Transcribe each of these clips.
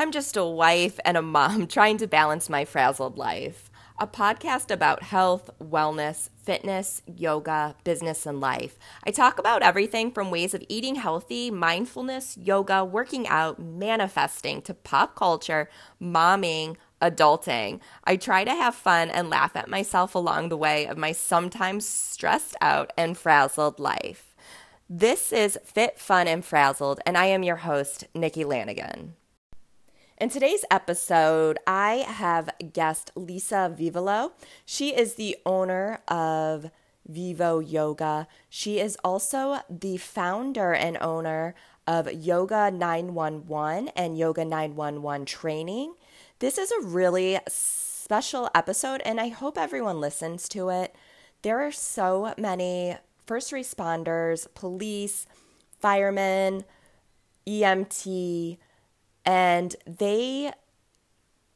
I'm just a wife and a mom trying to balance my frazzled life. A podcast about health, wellness, fitness, yoga, business, and life. I talk about everything from ways of eating healthy, mindfulness, yoga, working out, manifesting, to pop culture, momming, adulting. I try to have fun and laugh at myself along the way of my sometimes stressed out and frazzled life. This is Fit, Fun, and Frazzled, and I am your host, Nikki Lanigan. In today's episode, I have guest Lisa Vivolo. She is the owner of Vivo Yoga. She is also the founder and owner of Yoga 911 and Yoga 911 Training. This is a really special episode, and I hope everyone listens to it. There are so many first responders, police, firemen, EMT, and they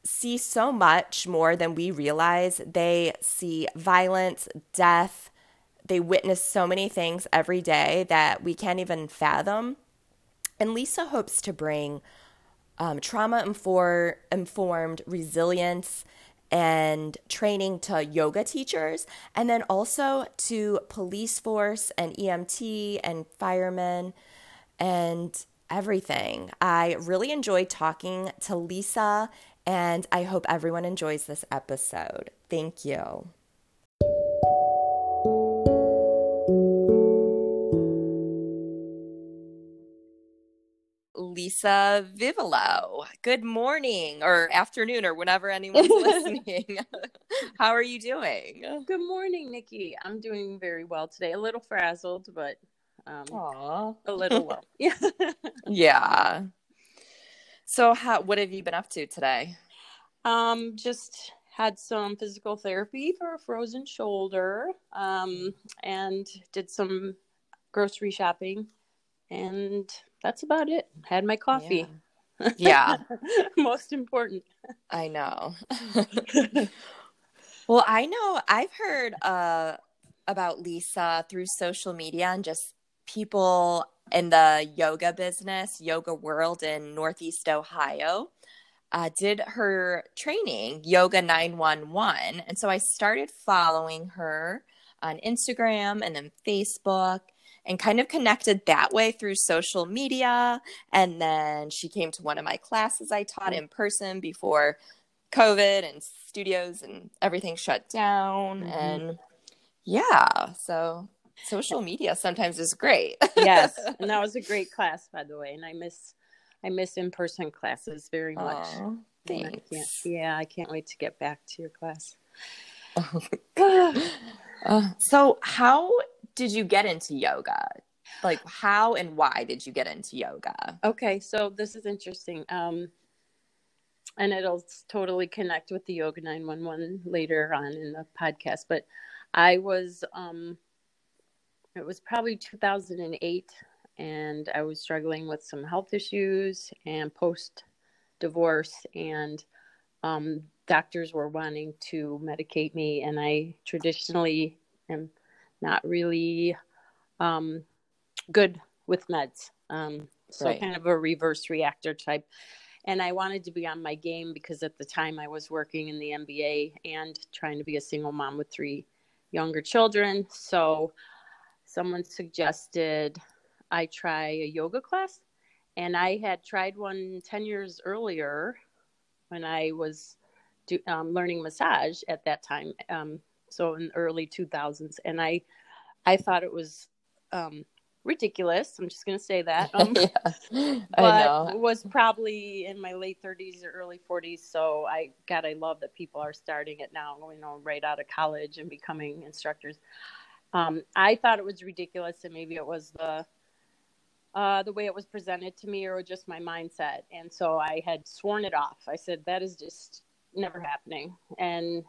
see so much more than we realize. They see violence, death, they witness so many things every day that we can't even fathom. And Lisa hopes to bring um, trauma informed resilience and training to yoga teachers, and then also to police force and EMT and firemen and everything. I really enjoyed talking to Lisa, and I hope everyone enjoys this episode. Thank you. Lisa Vivolo. Good morning or afternoon or whenever anyone's listening. How are you doing? Good morning, Nikki. I'm doing very well today. A little frazzled, but um, Aww. a little well. Yeah. yeah. So, how what have you been up to today? Um, just had some physical therapy for a frozen shoulder, um, and did some grocery shopping, and that's about it. Had my coffee. Yeah. yeah. Most important. I know. well, I know I've heard uh, about Lisa through social media and just people in the yoga business, yoga world in Northeast Ohio. Uh, did her training, Yoga 911. And so I started following her on Instagram and then Facebook and kind of connected that way through social media. And then she came to one of my classes I taught in person before COVID and studios and everything shut down. Mm-hmm. And yeah, so social media sometimes is great. yes, and that was a great class, by the way. And I miss, I miss in person classes very much. Aww, thanks. I yeah, I can't wait to get back to your class. uh, so, how did you get into yoga? Like, how and why did you get into yoga? Okay, so this is interesting. Um, and it'll totally connect with the Yoga 911 later on in the podcast. But I was, um, it was probably 2008, and I was struggling with some health issues and post divorce, and um, doctors were wanting to medicate me, and I traditionally am not really um, good with meds. Um, so right. kind of a reverse reactor type. And I wanted to be on my game because at the time I was working in the NBA and trying to be a single mom with three younger children. So someone suggested I try a yoga class. And I had tried one 10 years earlier when I was do, um, learning massage at that time. Um, so in the early 2000s and i i thought it was um, ridiculous i'm just going to say that um, yeah, but was probably in my late 30s or early 40s so i god i love that people are starting it now you know right out of college and becoming instructors um, i thought it was ridiculous and maybe it was the uh, the way it was presented to me or just my mindset and so i had sworn it off i said that is just never happening and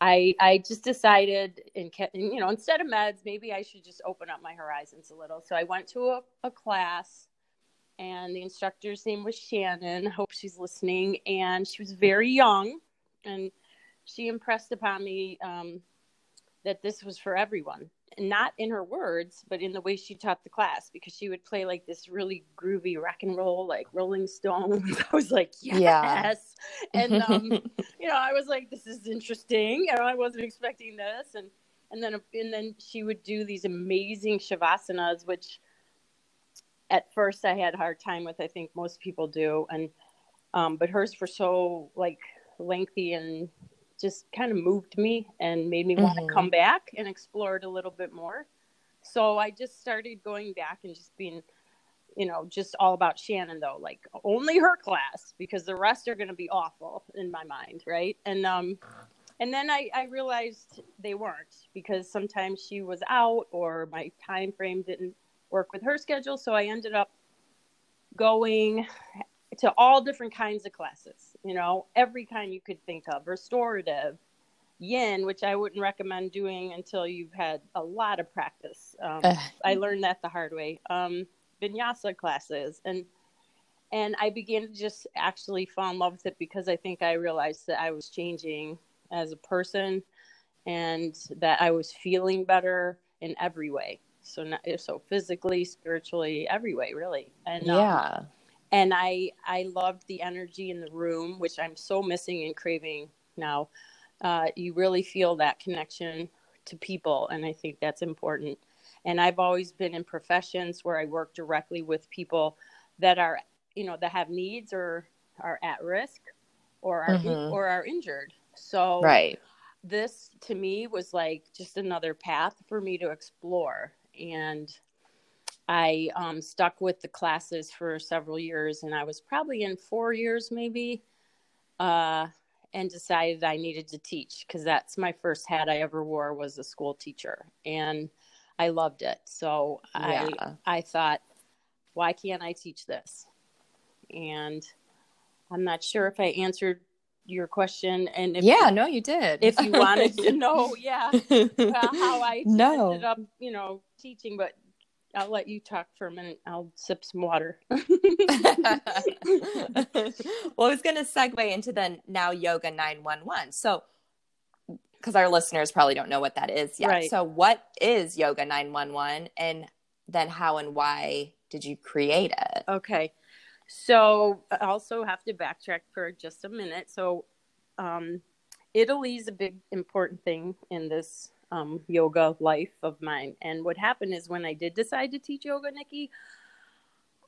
I I just decided in you know instead of meds maybe I should just open up my horizons a little. So I went to a, a class and the instructor's name was Shannon. Hope she's listening. And she was very young and she impressed upon me um, that this was for everyone. not in her words, but in the way she taught the class because she would play like this really groovy rock and roll, like Rolling Stones. I was like, yes. Yeah. And, um, you know, I was like, this is interesting. And I wasn't expecting this. And, and then, and then she would do these amazing Shavasanas, which at first I had a hard time with, I think most people do. And, um, but hers were so like lengthy and just kind of moved me and made me want to mm-hmm. come back and explore it a little bit more. So I just started going back and just being, you know, just all about Shannon though, like only her class because the rest are going to be awful in my mind, right? And um, and then I I realized they weren't because sometimes she was out or my time frame didn't work with her schedule, so I ended up going to all different kinds of classes, you know, every kind you could think of, restorative, yin, which I wouldn't recommend doing until you've had a lot of practice. Um, I learned that the hard way. Um, vinyasa classes and and I began to just actually fall in love with it because I think I realized that I was changing as a person and that I was feeling better in every way. So not, so physically, spiritually, every way, really. And um, yeah. Um, and I I loved the energy in the room, which I'm so missing and craving now. Uh, you really feel that connection to people, and I think that's important. And I've always been in professions where I work directly with people that are, you know, that have needs or are at risk or are mm-hmm. or are injured. So right. this to me was like just another path for me to explore and I um, stuck with the classes for several years, and I was probably in four years, maybe, uh, and decided I needed to teach because that's my first hat I ever wore was a school teacher, and I loved it. So yeah. I I thought, why can't I teach this? And I'm not sure if I answered your question and if yeah no you did if you wanted to know yeah how i no. ended up you know teaching but I'll let you talk for a minute. I'll sip some water. well, I was going to segue into the now yoga 911. So, because our listeners probably don't know what that is yet. Right. So, what is yoga 911 and then how and why did you create it? Okay. So, I also have to backtrack for just a minute. So, um, Italy is a big important thing in this um, yoga life of mine. And what happened is when I did decide to teach yoga, Nikki,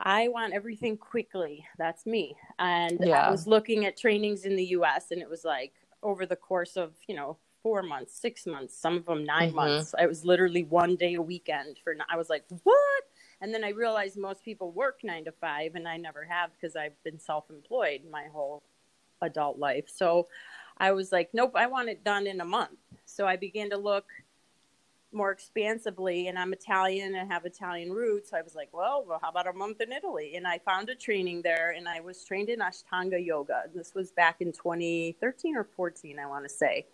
I want everything quickly. That's me. And yeah. I was looking at trainings in the US and it was like over the course of, you know, four months, six months, some of them 9 mm-hmm. months. I was literally one day a weekend for, I was like, what? And then I realized most people work nine to five and I never have because I've been self employed my whole adult life. So I was like, nope, I want it done in a month. So I began to look more expansively, and I'm Italian and have Italian roots. So I was like, well, well, how about a month in Italy? And I found a training there, and I was trained in Ashtanga yoga. This was back in 2013 or 14, I want to say.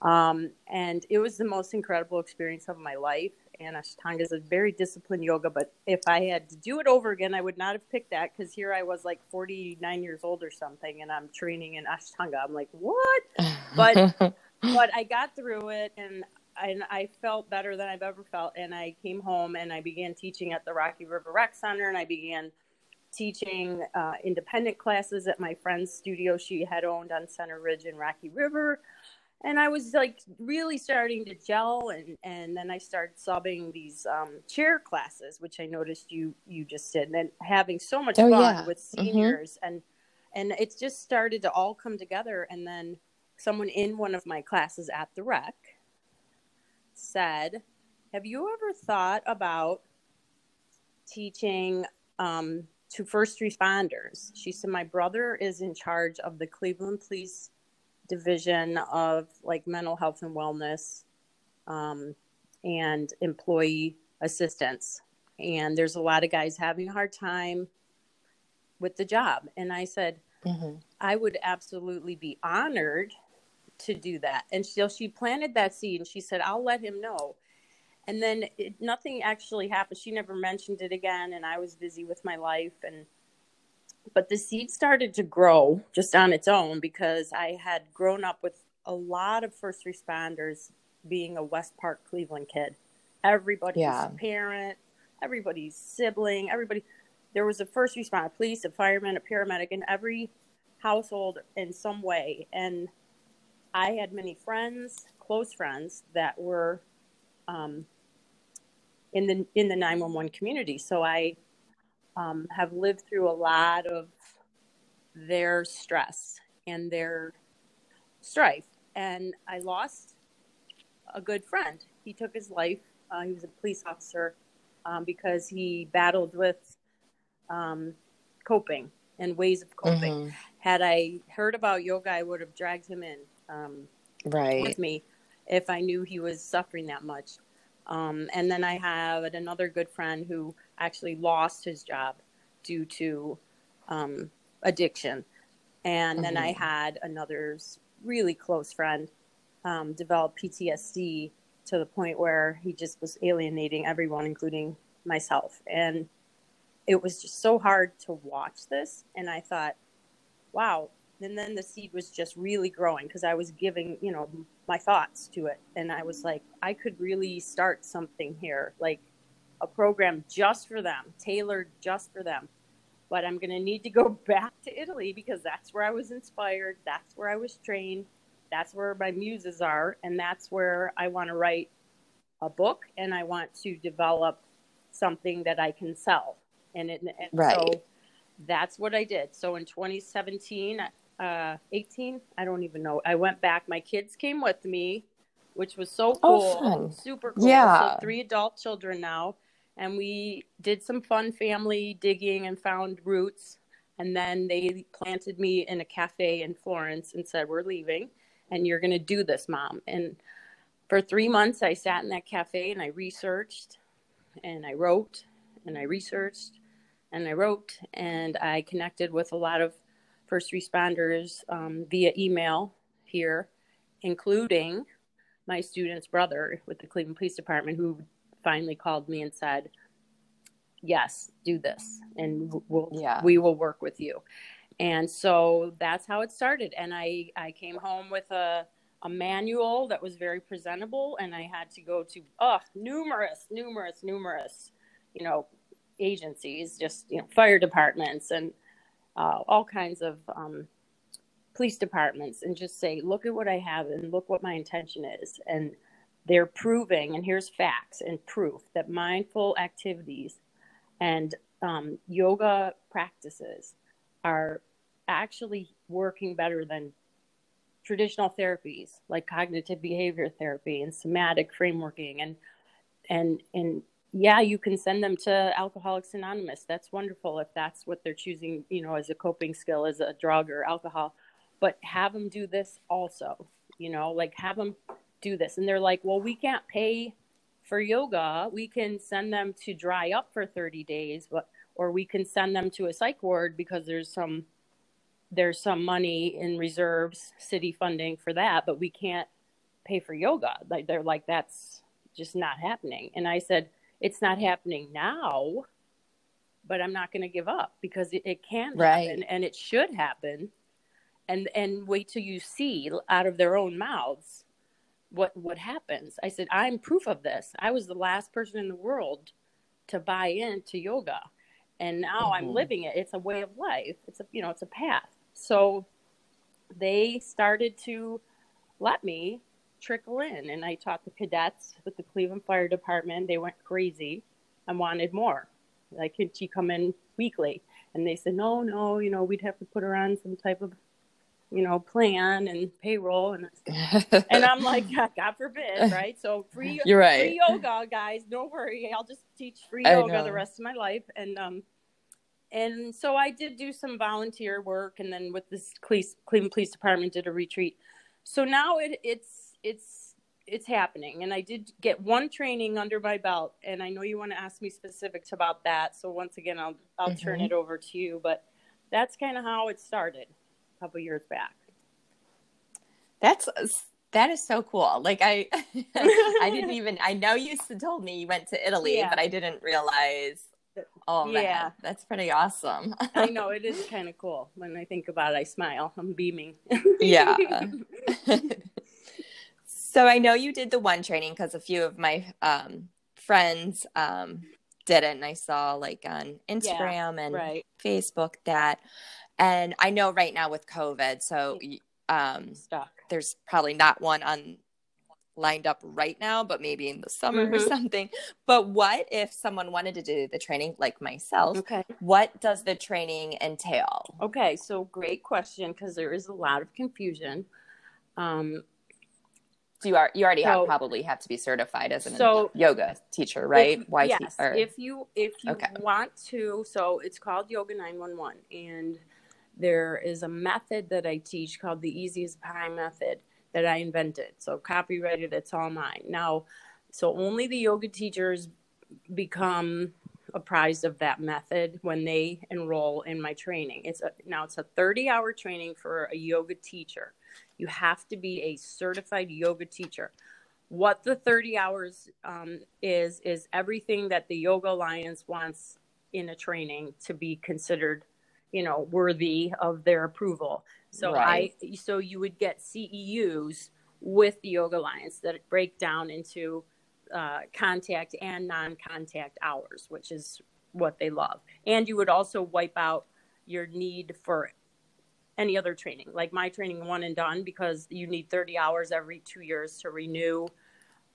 Um, and it was the most incredible experience of my life. And Ashtanga is a very disciplined yoga, but if I had to do it over again, I would not have picked that because here I was like 49 years old or something, and I'm training in Ashtanga. I'm like, what? But but I got through it, and and I felt better than I've ever felt. And I came home and I began teaching at the Rocky River Rec Center, and I began teaching uh, independent classes at my friend's studio she had owned on Center Ridge in Rocky River and I was like really starting to gel, and and then I started subbing these um, chair classes, which I noticed you you just did, and then having so much oh, fun yeah. with mm-hmm. seniors, mm-hmm. and and it just started to all come together. And then someone in one of my classes at the rec said, "Have you ever thought about teaching?" Um, to first responders. She said, My brother is in charge of the Cleveland Police division of like mental health and wellness um, and employee assistance. And there's a lot of guys having a hard time with the job. And I said, mm-hmm. I would absolutely be honored to do that. And so she planted that seed and she said, I'll let him know. And then it, nothing actually happened. She never mentioned it again. And I was busy with my life. And but the seed started to grow just on its own because I had grown up with a lot of first responders being a West Park Cleveland kid. everybody's Yeah. parent, everybody's sibling, everybody. There was a first responder, police, a fireman, a paramedic in every household in some way. And I had many friends, close friends, that were um, in the in the nine one one community. So I um, have lived through a lot of their stress and their strife. And I lost a good friend. He took his life. Uh, he was a police officer um, because he battled with um, coping and ways of coping. Mhm. Had I heard about yoga, I would have dragged him in um, Right. with me if I knew he was suffering that much. Um, and then I have another good friend who actually lost his job due to um, addiction. And then I Mhm. had another really close friend um, develop PTSD to the point where he just was alienating everyone, including myself. And it was just so hard to watch this. And I thought, wow. And then the seed was just really growing because I was giving, you know, my thoughts to it. And I was like, I could really start something here, like a program just for them, tailored just for them. But I'm going to need to go back to Italy because that's where I was inspired. That's where I was trained. That's where my muses are. And that's where I want to write a book and I want to develop something that I can sell. And, it, and Right. so that's what I did. So in 2017, uh, 18, I don't even know. I went back. My kids came with me, which was so Oh, cool. fun. Super cool. Yeah. So three adult children now. And we did some fun family digging and found roots. And then they planted me in a cafe in Florence and said, We're leaving and you're going to do this, mom. And for three months, I sat in that cafe and I researched and I wrote and I researched and I wrote and I connected with a lot of first responders um, via email here, including my student's brother with the Cleveland Police Department, who finally called me and said, "Yes, do this, and we'll Yeah. we will work with you." And so that's how it started. And I I came home with a a manual that was very presentable, and I had to go to oh numerous, numerous, numerous, you know, agencies, just you know, fire departments and uh, all kinds of um, police departments, and just say, look at what I have, and look what my intention is, and they're proving, and here's facts and proof that mindful activities and um, yoga practices are actually working better than traditional therapies like cognitive behavior therapy and somatic frameworking and and and yeah you can send them to alcoholics anonymous. That's wonderful if that's what they're choosing you know as a coping skill as a drug or alcohol. But have them do this also you know like have them do this. And they're like well we can't pay for yoga. We can send them to dry up for 30 days but or we can send them to a psych ward because there's some there's some money in reserves city funding for that but we can't pay for yoga. Like they're like that's just not happening. And i said it's not happening now but i'm not going to give up because it, it can Right. happen and it should happen. And and wait till you see out of their own mouths what what happens. I said i'm proof of this. I was the last person in the world to buy into yoga and now i'm Mhm. living it. It's a way of life. It's a you know it's a path. So they started to let me trickle in and i taught the cadets with the cleveland fire department. They went crazy and wanted more. Like could she come in weekly? And they said no no you know we'd have to put her on some type of you know plan and payroll and and i'm like god, God forbid right? So free You're right. free yoga guys don't worry. I'll just teach free I yoga know. the rest of my life. And um and so i did do some volunteer work and then with this Cle- cleveland police department did a retreat. So now it it's it's it's happening. And i did get one training under my belt. And i know you want to ask me specifics about that. So once again i'll i'll turn Mhm. it over to you. But that's kind of how it started a couple years back That's that is so cool. Like I, I didn't even. I know you told me you went to Italy, Yeah. but I didn't realize. Oh man, Yeah. that's pretty awesome. I know it is kind of cool. When I think about it, I smile. I'm beaming. Yeah. so I know you did the one training because a few of my um, friends um, did it, and I saw like on Instagram Yeah, and right. Facebook that, and I know right now with COVID, so um, there's probably not one on lined up right now, but maybe in the summer or Mhm. something. But what if someone wanted to do the training like myself? Okay. What does the training entail? Okay. So great question because there is a lot of confusion. Um, So you are you already have probably have to be certified as a So- yoga teacher, right? If, YT yes, or- if you if you Okay. want to, so it's called Yoga Nine One One, and there is a method that I teach called the Easiest Pie Method that I invented. So copyrighted, it's all mine. Now, so only the yoga teachers become apprised of that method when they enroll in my training. It's a, now it's a 30 hour training for a yoga teacher. You have to be a certified yoga teacher what the 30 hours um, is is everything that the yoga alliance wants in a training to be considered you know worthy of their approval. So Right. i so you would get ceus with the yoga alliance that break down into uh, contact and non-contact hours which is what they love. And you would also wipe out your need for any other training. Like my training one and done because you need 30 hours every two years to renew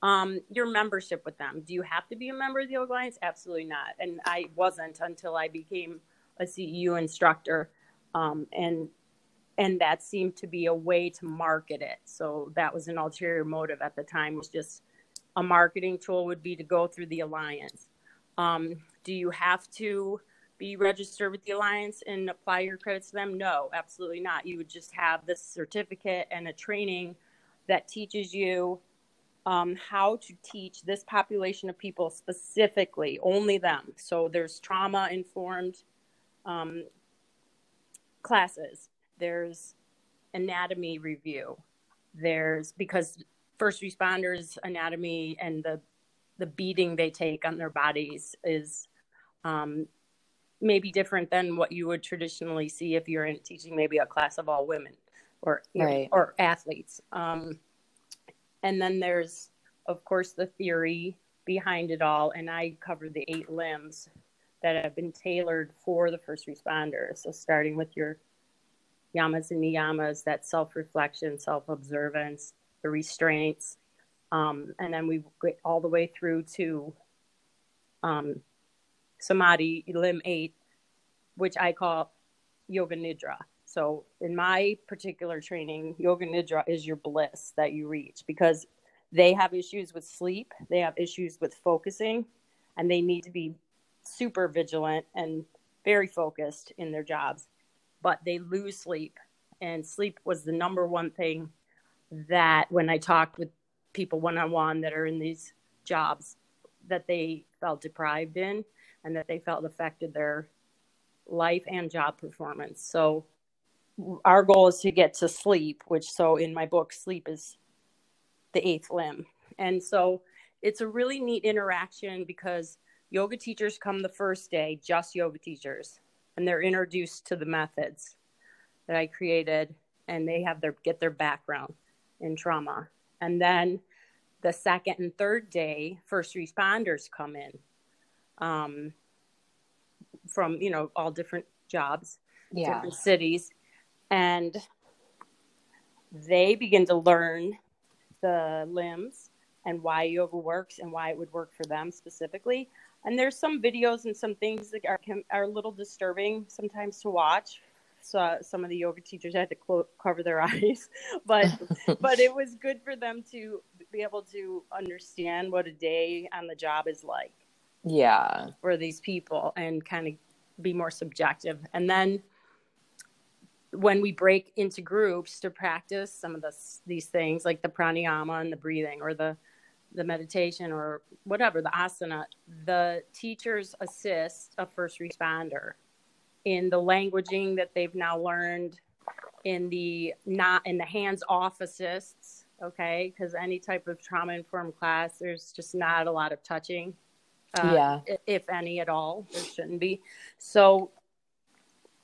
um, your membership with them. Do you have to be a member of the yoga alliance absolutely not. And i wasn't until i became a ceu instructor um, and and that seemed to be a way to market it. So that was an ulterior motive at the time was just a marketing tool would be to go through the alliance. Um, do you have to be registered with the alliance and apply your credits to them? No absolutely not. You would just have this certificate and a training that teaches you um, how to teach this population of people specifically only them. So there's trauma informed um, classes. There's anatomy review. There's because first responders anatomy and the the beating they take on their bodies is um, maybe different than what you would traditionally see if you're in teaching maybe a class of all women or you know, or athletes. Um, and then there's of course the theory behind it all. And i cover the eight limbs that have been tailored for the first responders. So starting with your yamas and niyamas that self-reflection self-observance the restraints um, and then we get all the way through to um, samadhi limb eight which i call yoga nidra. So in my particular training yoga nidra is your bliss that you reach because they have issues with sleep they have issues with focusing and they need to be super vigilant and very focused in their jobs but they lose sleep. And sleep was the number one thing that when i talked with people one-on-one that are in these jobs that they felt deprived in and that they felt affected their life and job performance. So our goal is to get to sleep which so in my book sleep is the eighth limb. And so it's a really neat interaction because yoga teachers come the first day just yoga teachers and they're introduced to the methods that i created and they have their get their background in trauma and then the second and third day first responders come in um, from you know all different jobs yeah. different cities and they begin to learn the limbs and why yoga works and why it would work for them specifically and there's some videos and some things that are can, are a little disturbing sometimes to watch so uh, some of the yoga teachers had to clo- cover their eyes but but it was good for them to be able to understand what a day on the job is like Yeah. for these people and kind of be more subjective. And then when we break into groups to practice some of this, these things like the pranayama and the breathing or the the meditation or whatever the asana the teachers assist a first responder in the languaging that they've now learned in the not in the hands off assists okay because any type of trauma informed class there's just not a lot of touching uh, Yeah. if any at all. There shouldn't be. So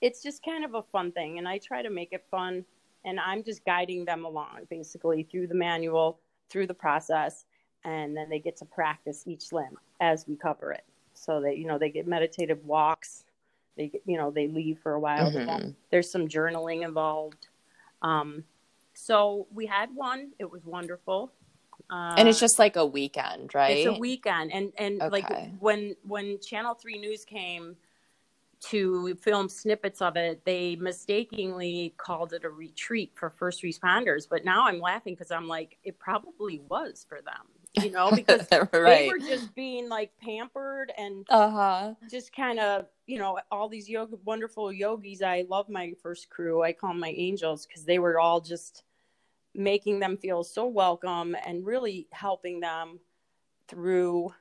it's just kind of a fun thing. And I try to make it fun. And I'm just guiding them along basically through the manual, through the process. And then they get to practice each limb as we cover it. So they, you know, they get meditative walks. They, get, you know, they leave for a while. Mhm. There's some journaling involved. Um, so we had one. It was wonderful. Uh, and it's just like a weekend, right? it's a weekend, and and like when when Channel Three News came to film snippets of it, they mistakenly called it a retreat for first responders. But now I'm laughing because I'm like, it probably was for them, you know, because they were just being like pampered and Uh huh. just kind of you know all these yoga wonderful yogis. I love my first crew. I call 'em my angels because they were all just making them feel so welcome and really helping them through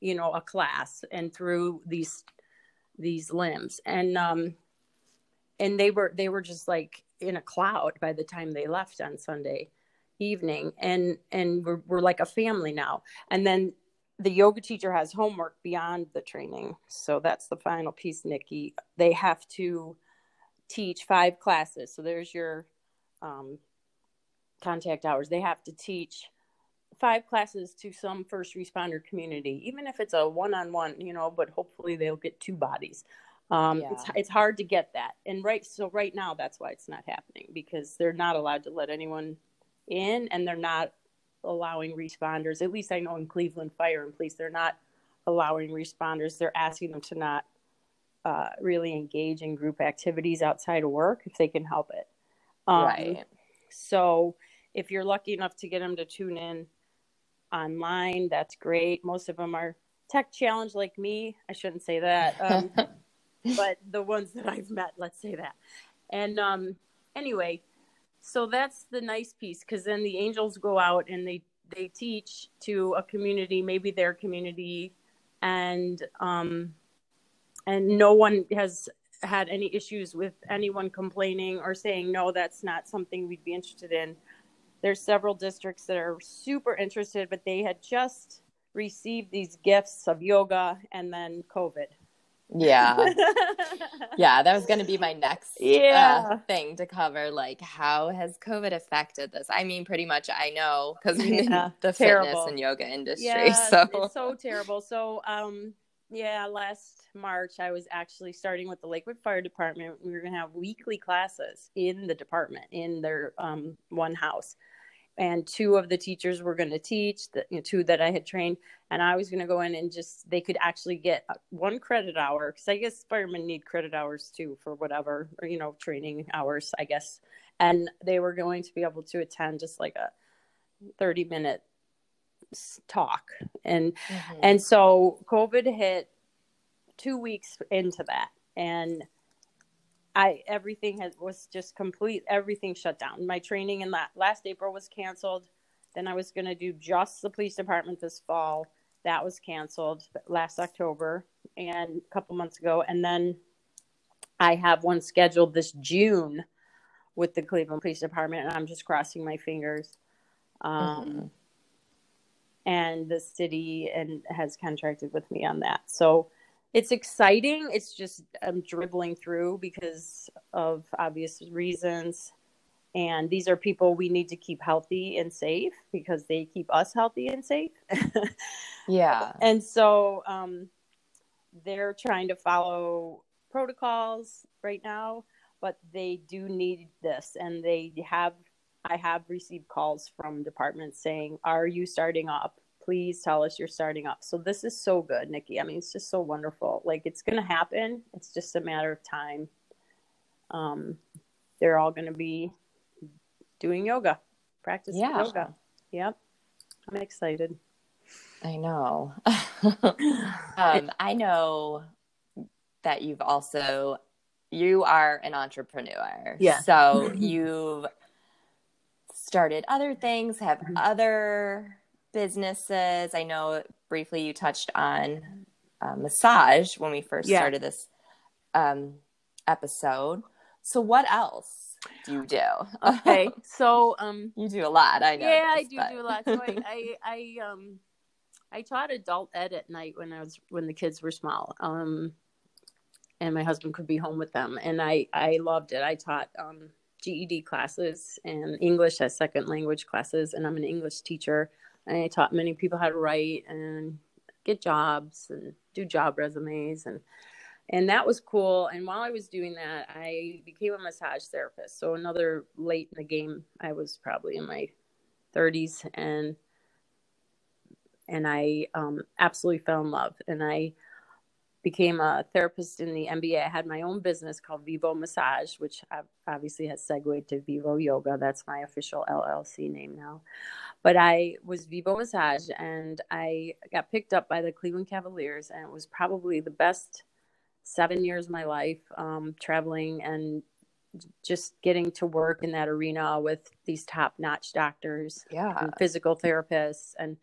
you know a class and through these these limbs. And um and they were they were just like in a cloud by the time they left on sunday evening and and we're, we're like a family now and then the yoga teacher has homework beyond the training. So that's the final piece, Nikki. They have to teach five classes. So there's your um, contact hours. They have to teach five classes to some first responder community, even if it's a one on one, you know, but hopefully they'll get two bodies. Um, Yeah. it's, it's hard to get that. And right, so right now, that's why it's not happening because they're not allowed to let anyone in and they're not allowing responders. At least I know in Cleveland Fire and Police, they're not allowing responders. They're asking them to not uh, really engage in group activities outside of work if they can help it. Um, right. So if you're lucky enough to get them to tune in online, that's great. Most of them are tech challenged like me. I shouldn't say that. Um, but the ones that I've met, let's say that. And um, anyway, so that's the nice piece because then the angels go out and they they teach to a community, maybe their community, and um, and no one has had any issues with anyone complaining or saying no, that's not something we'd be interested in. There's several districts that are super interested, but they had just received these gifts of yoga and then COVID. Yeah. Yeah, that was going to be my next Yeah. uh, thing to cover. Like, how has COVID affected this? I mean, pretty much I know because I'm in the terrible. fitness and yoga industry. Yeah, so, it's so terrible. So, um, yeah, last March I was actually starting with the Lakewood Fire Department. We were going to have weekly classes in the department in their um, one house, and two of the teachers were going to teach. The you know, two that I had trained, and I was going to go in and just they could actually get uh, one credit hour because I guess firemen need credit hours too for whatever or you know training hours I guess, and they were going to be able to attend just like a thirty minute talk and Mhm. and so covid hit two weeks into that and i everything has was just complete everything shut down. My training in that last april was canceled. Then i was going to do just the police department this fall. That was canceled last october and a couple months ago. And then i have one scheduled this june with the cleveland police department and i'm just crossing my fingers. Um, Mhm. and the city and has contracted with me on that. So it's exciting. It's just I'm dribbling through because of obvious reasons. And these are people we need to keep healthy and safe because they keep us healthy and safe. yeah. and so um, they're trying to follow protocols right now, but they do need this. And they have, I have received calls from departments saying, Are you starting up? Please tell us you're starting up. So this is so good, Nikki. I mean, it's just so wonderful. Like it's going to happen. It's just a matter of time. Um, they're all going to be doing yoga, practicing Yeah. yoga. Yep. I'm excited. I know. um, I know that you've also you are an entrepreneur. Yeah. So you've started other things, have other businesses. I know briefly you touched on uh, massage when we first Yeah. started this um, episode. So what else do you do? Okay. So, um, you do a lot. I know. yeah, I do but- do a lot. So I, I, I, um, I taught adult ed at night when I was when the kids were small. Um, and my husband could be home with them, and I, I loved it. I taught um, GED classes and English as second language classes, and I'm an English teacher. And I taught many people how to write and get jobs and do job resumes and and that was cool. And while I was doing that, I became a massage therapist. So another late in the game, I was probably in my 30s, and and I um, absolutely fell in love. And I became a therapist in the NBA. I had my own business called Vivo Massage, which obviously has segued to Vivo Yoga. That's my official LLC name now. But I was Vivo Massage, and I got picked up by the Cleveland Cavaliers, and it was probably the best seven years of my life um, traveling and just getting to work in that arena with these top notch doctors yeah and physical therapists and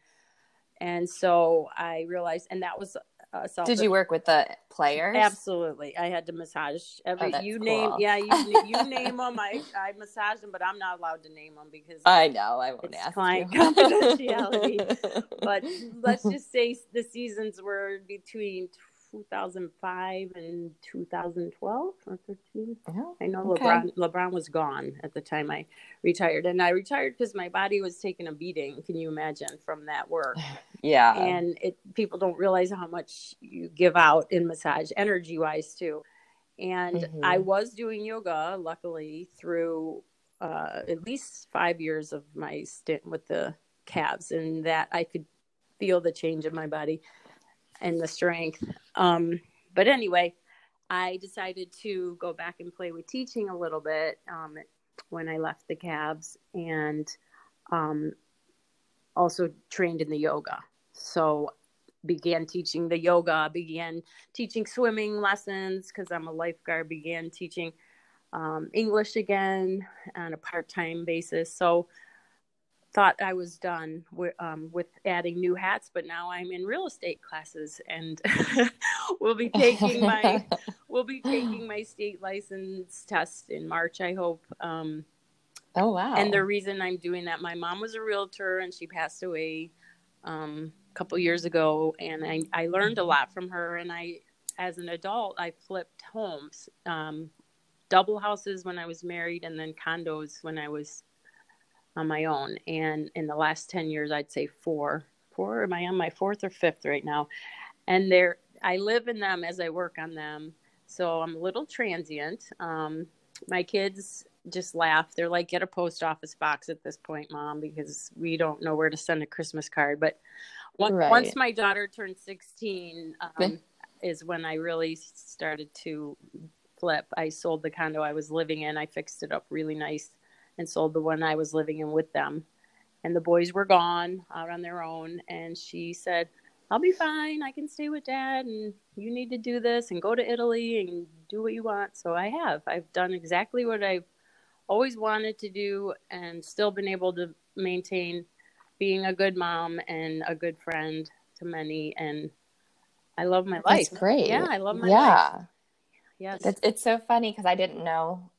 and so i realized and that was uh, did you work with the players? Absolutely. I had to massage every oh, you cool. name yeah you, you name them i i massage them but i'm not allowed to name them because i know i won't ask client confidentiality. But let's just say the seasons were between 2005 and 2012 or 13. Oh, I know okay. LeBron LeBron was gone at the time I retired, and I retired because my body was taking a beating. Can you imagine from that work? yeah, and it people don't realize how much you give out in massage, energy wise too. And mm-hmm. I was doing yoga, luckily, through uh, at least five years of my stint with the Cavs, and that I could feel the change in my body and the strength. Um, but anyway, I decided to go back and play with teaching a little bit um, when I left the Cavs and um, also trained in the yoga. So began teaching the yoga, began teaching swimming lessons because I'm a lifeguard, began teaching um, English again on a part-time basis. So thought I was done with, um, with adding new hats, but now I'm in real estate classes, and we'll be taking my we'll be taking my state license test in March. I hope. Um, oh wow! And the reason I'm doing that, my mom was a realtor, and she passed away um, a couple years ago, and I I learned a lot from her, and I as an adult I flipped homes. Um, double houses when I was married, and then condos when I was on my own. And in the last 10 years, I'd say four. Four? Am I on my fourth or fifth right now? And there, I live in them as I work on them. So I'm a little transient. Um, my kids just laugh. They're like, get a post office box at this point, mom, because we don't know where to send a Christmas card. But once, right. once my daughter turned 16, um, is when I really started to flip. I sold the condo I was living in. I fixed it up really nice and sold the one I was living in with them. And the boys were gone out on their own. And she said, I'll be fine. I can stay with dad. And you need to do this and go to Italy and do what you want. So I have. I've done exactly what I've always wanted to do and still been able to maintain being a good mom and a good friend to many. And I love my life. That's great. Yeah, I love my yeah. life. Yeah. Yes. It's, it's so funny because I didn't know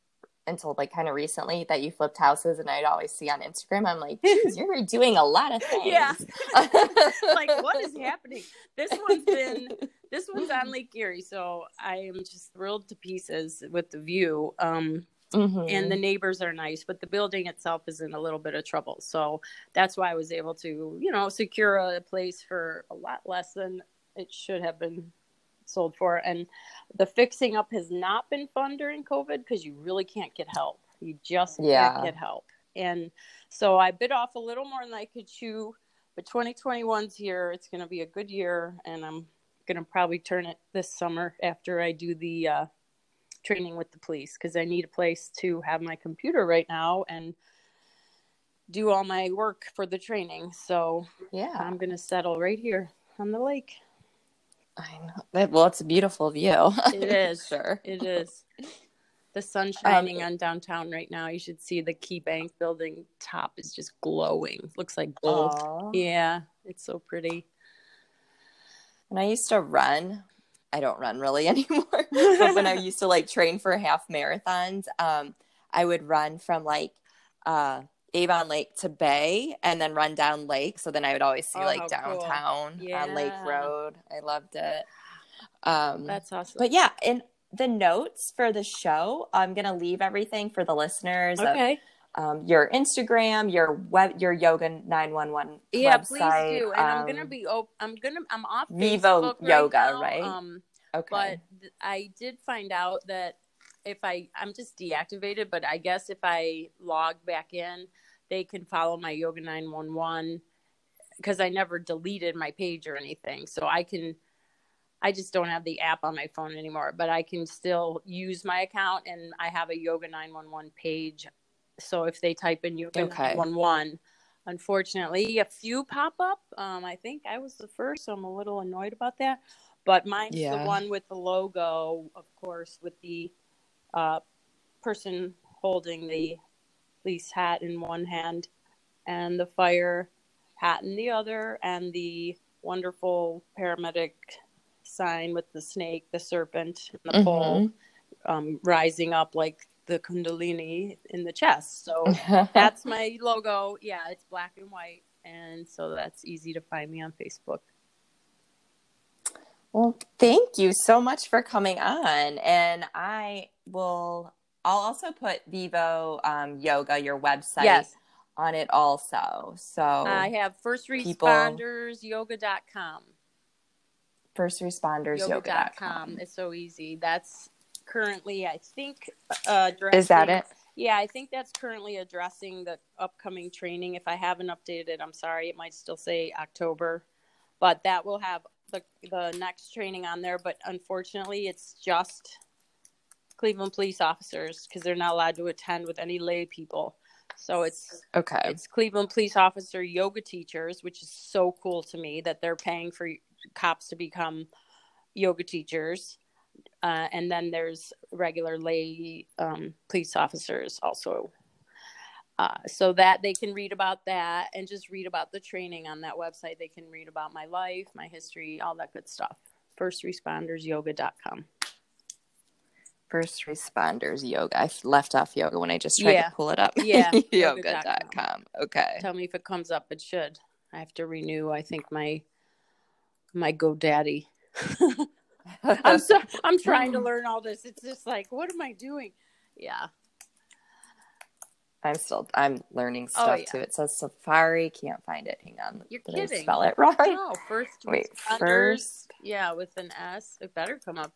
until like kind of recently that you flipped houses and I'd always see on Instagram. I'm like, you're doing a lot of things. Yeah. like what is happening? This one's been this one's on Lake Erie, so I am just thrilled to pieces with the view. Um mm-hmm. and the neighbors are nice, but the building itself is in a little bit of trouble. So that's why I was able to, you know, secure a place for a lot less than it should have been sold for. And the fixing up has not been fun during COVID because you really can't get help. You just yeah. can't get help. And so I bit off a little more than I could chew. But 2021's here. It's going to be a good year. And I'm going to probably turn it this summer after I do the uh, training with the police because I need a place to have my computer right now and do all my work for the training. So yeah, I'm going to settle right here on the lake. I know. Well, it's a beautiful view. It is. sure. It is. The sun shining um, on downtown right now. You should see the Key Bank building top is just glowing. Looks like gold. Aww. Yeah, it's so pretty. When I used to run, I don't run really anymore. but when I used to like train for half marathons, um, I would run from like uh, Avon Lake to Bay and then run down Lake. So then I would always see oh, like downtown cool. yeah. on Lake Road. I loved it. Um, That's awesome. But yeah, in the notes for the show, I'm going to leave everything for the listeners. Okay. um, your Instagram, your web, your Yoga Nine One One. Yeah, website, please do. And um, I'm gonna be. Op- I'm gonna. I'm off Vivo Facebook right Yoga, now, right? Um, Okay. but th- I did find out that if I I'm just deactivated, but I guess if I log back in, they can follow my Yoga 911 because I never deleted my page or anything. So I can I just don't have the app on my phone anymore, but I can still use my account and I have a Yoga 911 page. So if they type in Yoga Okay. 911, unfortunately, a few pop up. Um, I think I was the first, so I'm a little annoyed about that. But mine's Yeah. the one with the logo, of course, with the uh, person holding the police hat in one hand and the fire hat in the other, and the wonderful paramedic sign with the snake, the serpent, and the pole Mhm. um, rising up like the kundalini in the chest. So that's my logo. Yeah, it's black and white. And so that's easy to find me on Facebook. Well, thank you so much for coming on. And I will, I'll also put Vivo um, Yoga, your website, Yes. on it also. So, I have first people- responders yoga.com. first responders Yoga.com. It's so easy. That's currently, I think, uh, Is that it? Yeah, I think that's currently addressing the upcoming training. If I haven't updated it, I'm sorry. It might still say October, but that will have the the next training on there. But unfortunately, it's just Cleveland police officers because they're not allowed to attend with any lay people. So it's Okay. it's Cleveland police officer yoga teachers, which is so cool to me that they're paying for cops to become yoga teachers. Uh, and then there's regular lay um, police officers also. Uh, so that they can read about that and just read about the training on that website. They can read about my life, my history, all that good stuff. Firstrespondersyoga.com. First responders yoga. I left off yoga when I just tried Yeah. to pull it up. Yeah, yoga.com. Okay. Tell me if it comes up. It should. I have to renew. I think my my GoDaddy. I'm so I'm trying to learn all this. It's just like, what am I doing? Yeah. I'm still I'm learning Oh, stuff yeah. too. It says Safari. Can't find it. Hang on. You're Did I kidding. spell it wrong? No, first Wait, responders. first Yeah, with an S. It better come up.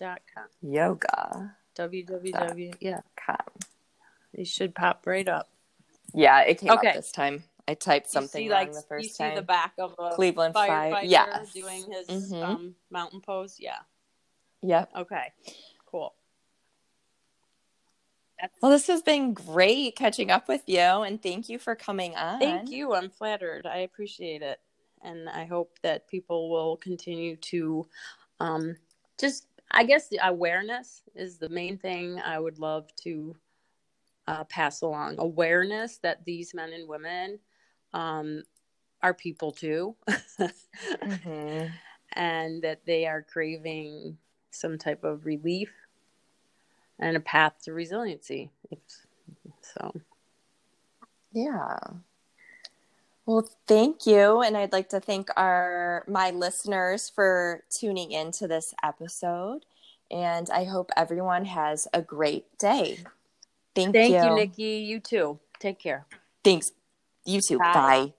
Yoga.com. yoga. www. Yeah. Com. It should pop right up. Yeah, it came Okay. up this time. I typed something you see, like, the first you see time. the back of a Cleveland firefighter Fire. Yes. doing his Mhm. um, mountain pose. Yeah. Yep. Okay. Cool. That's, Well, this has been great catching up with you, and thank you for coming on. thank you. I'm flattered. I appreciate it. And I hope that people will continue to um, just, I guess, the awareness is the main thing I would love to uh, pass along. Awareness that these men and women um, are people too. Mhm. and that they are craving some type of relief and a path to resiliency. So, Yeah. Well, thank you, and I'd like to thank our my listeners for tuning in to this episode, and I hope everyone has a great day. Thank, thank you. you, Nikki. You too. Take care. Thanks. You too. Bye. Bye.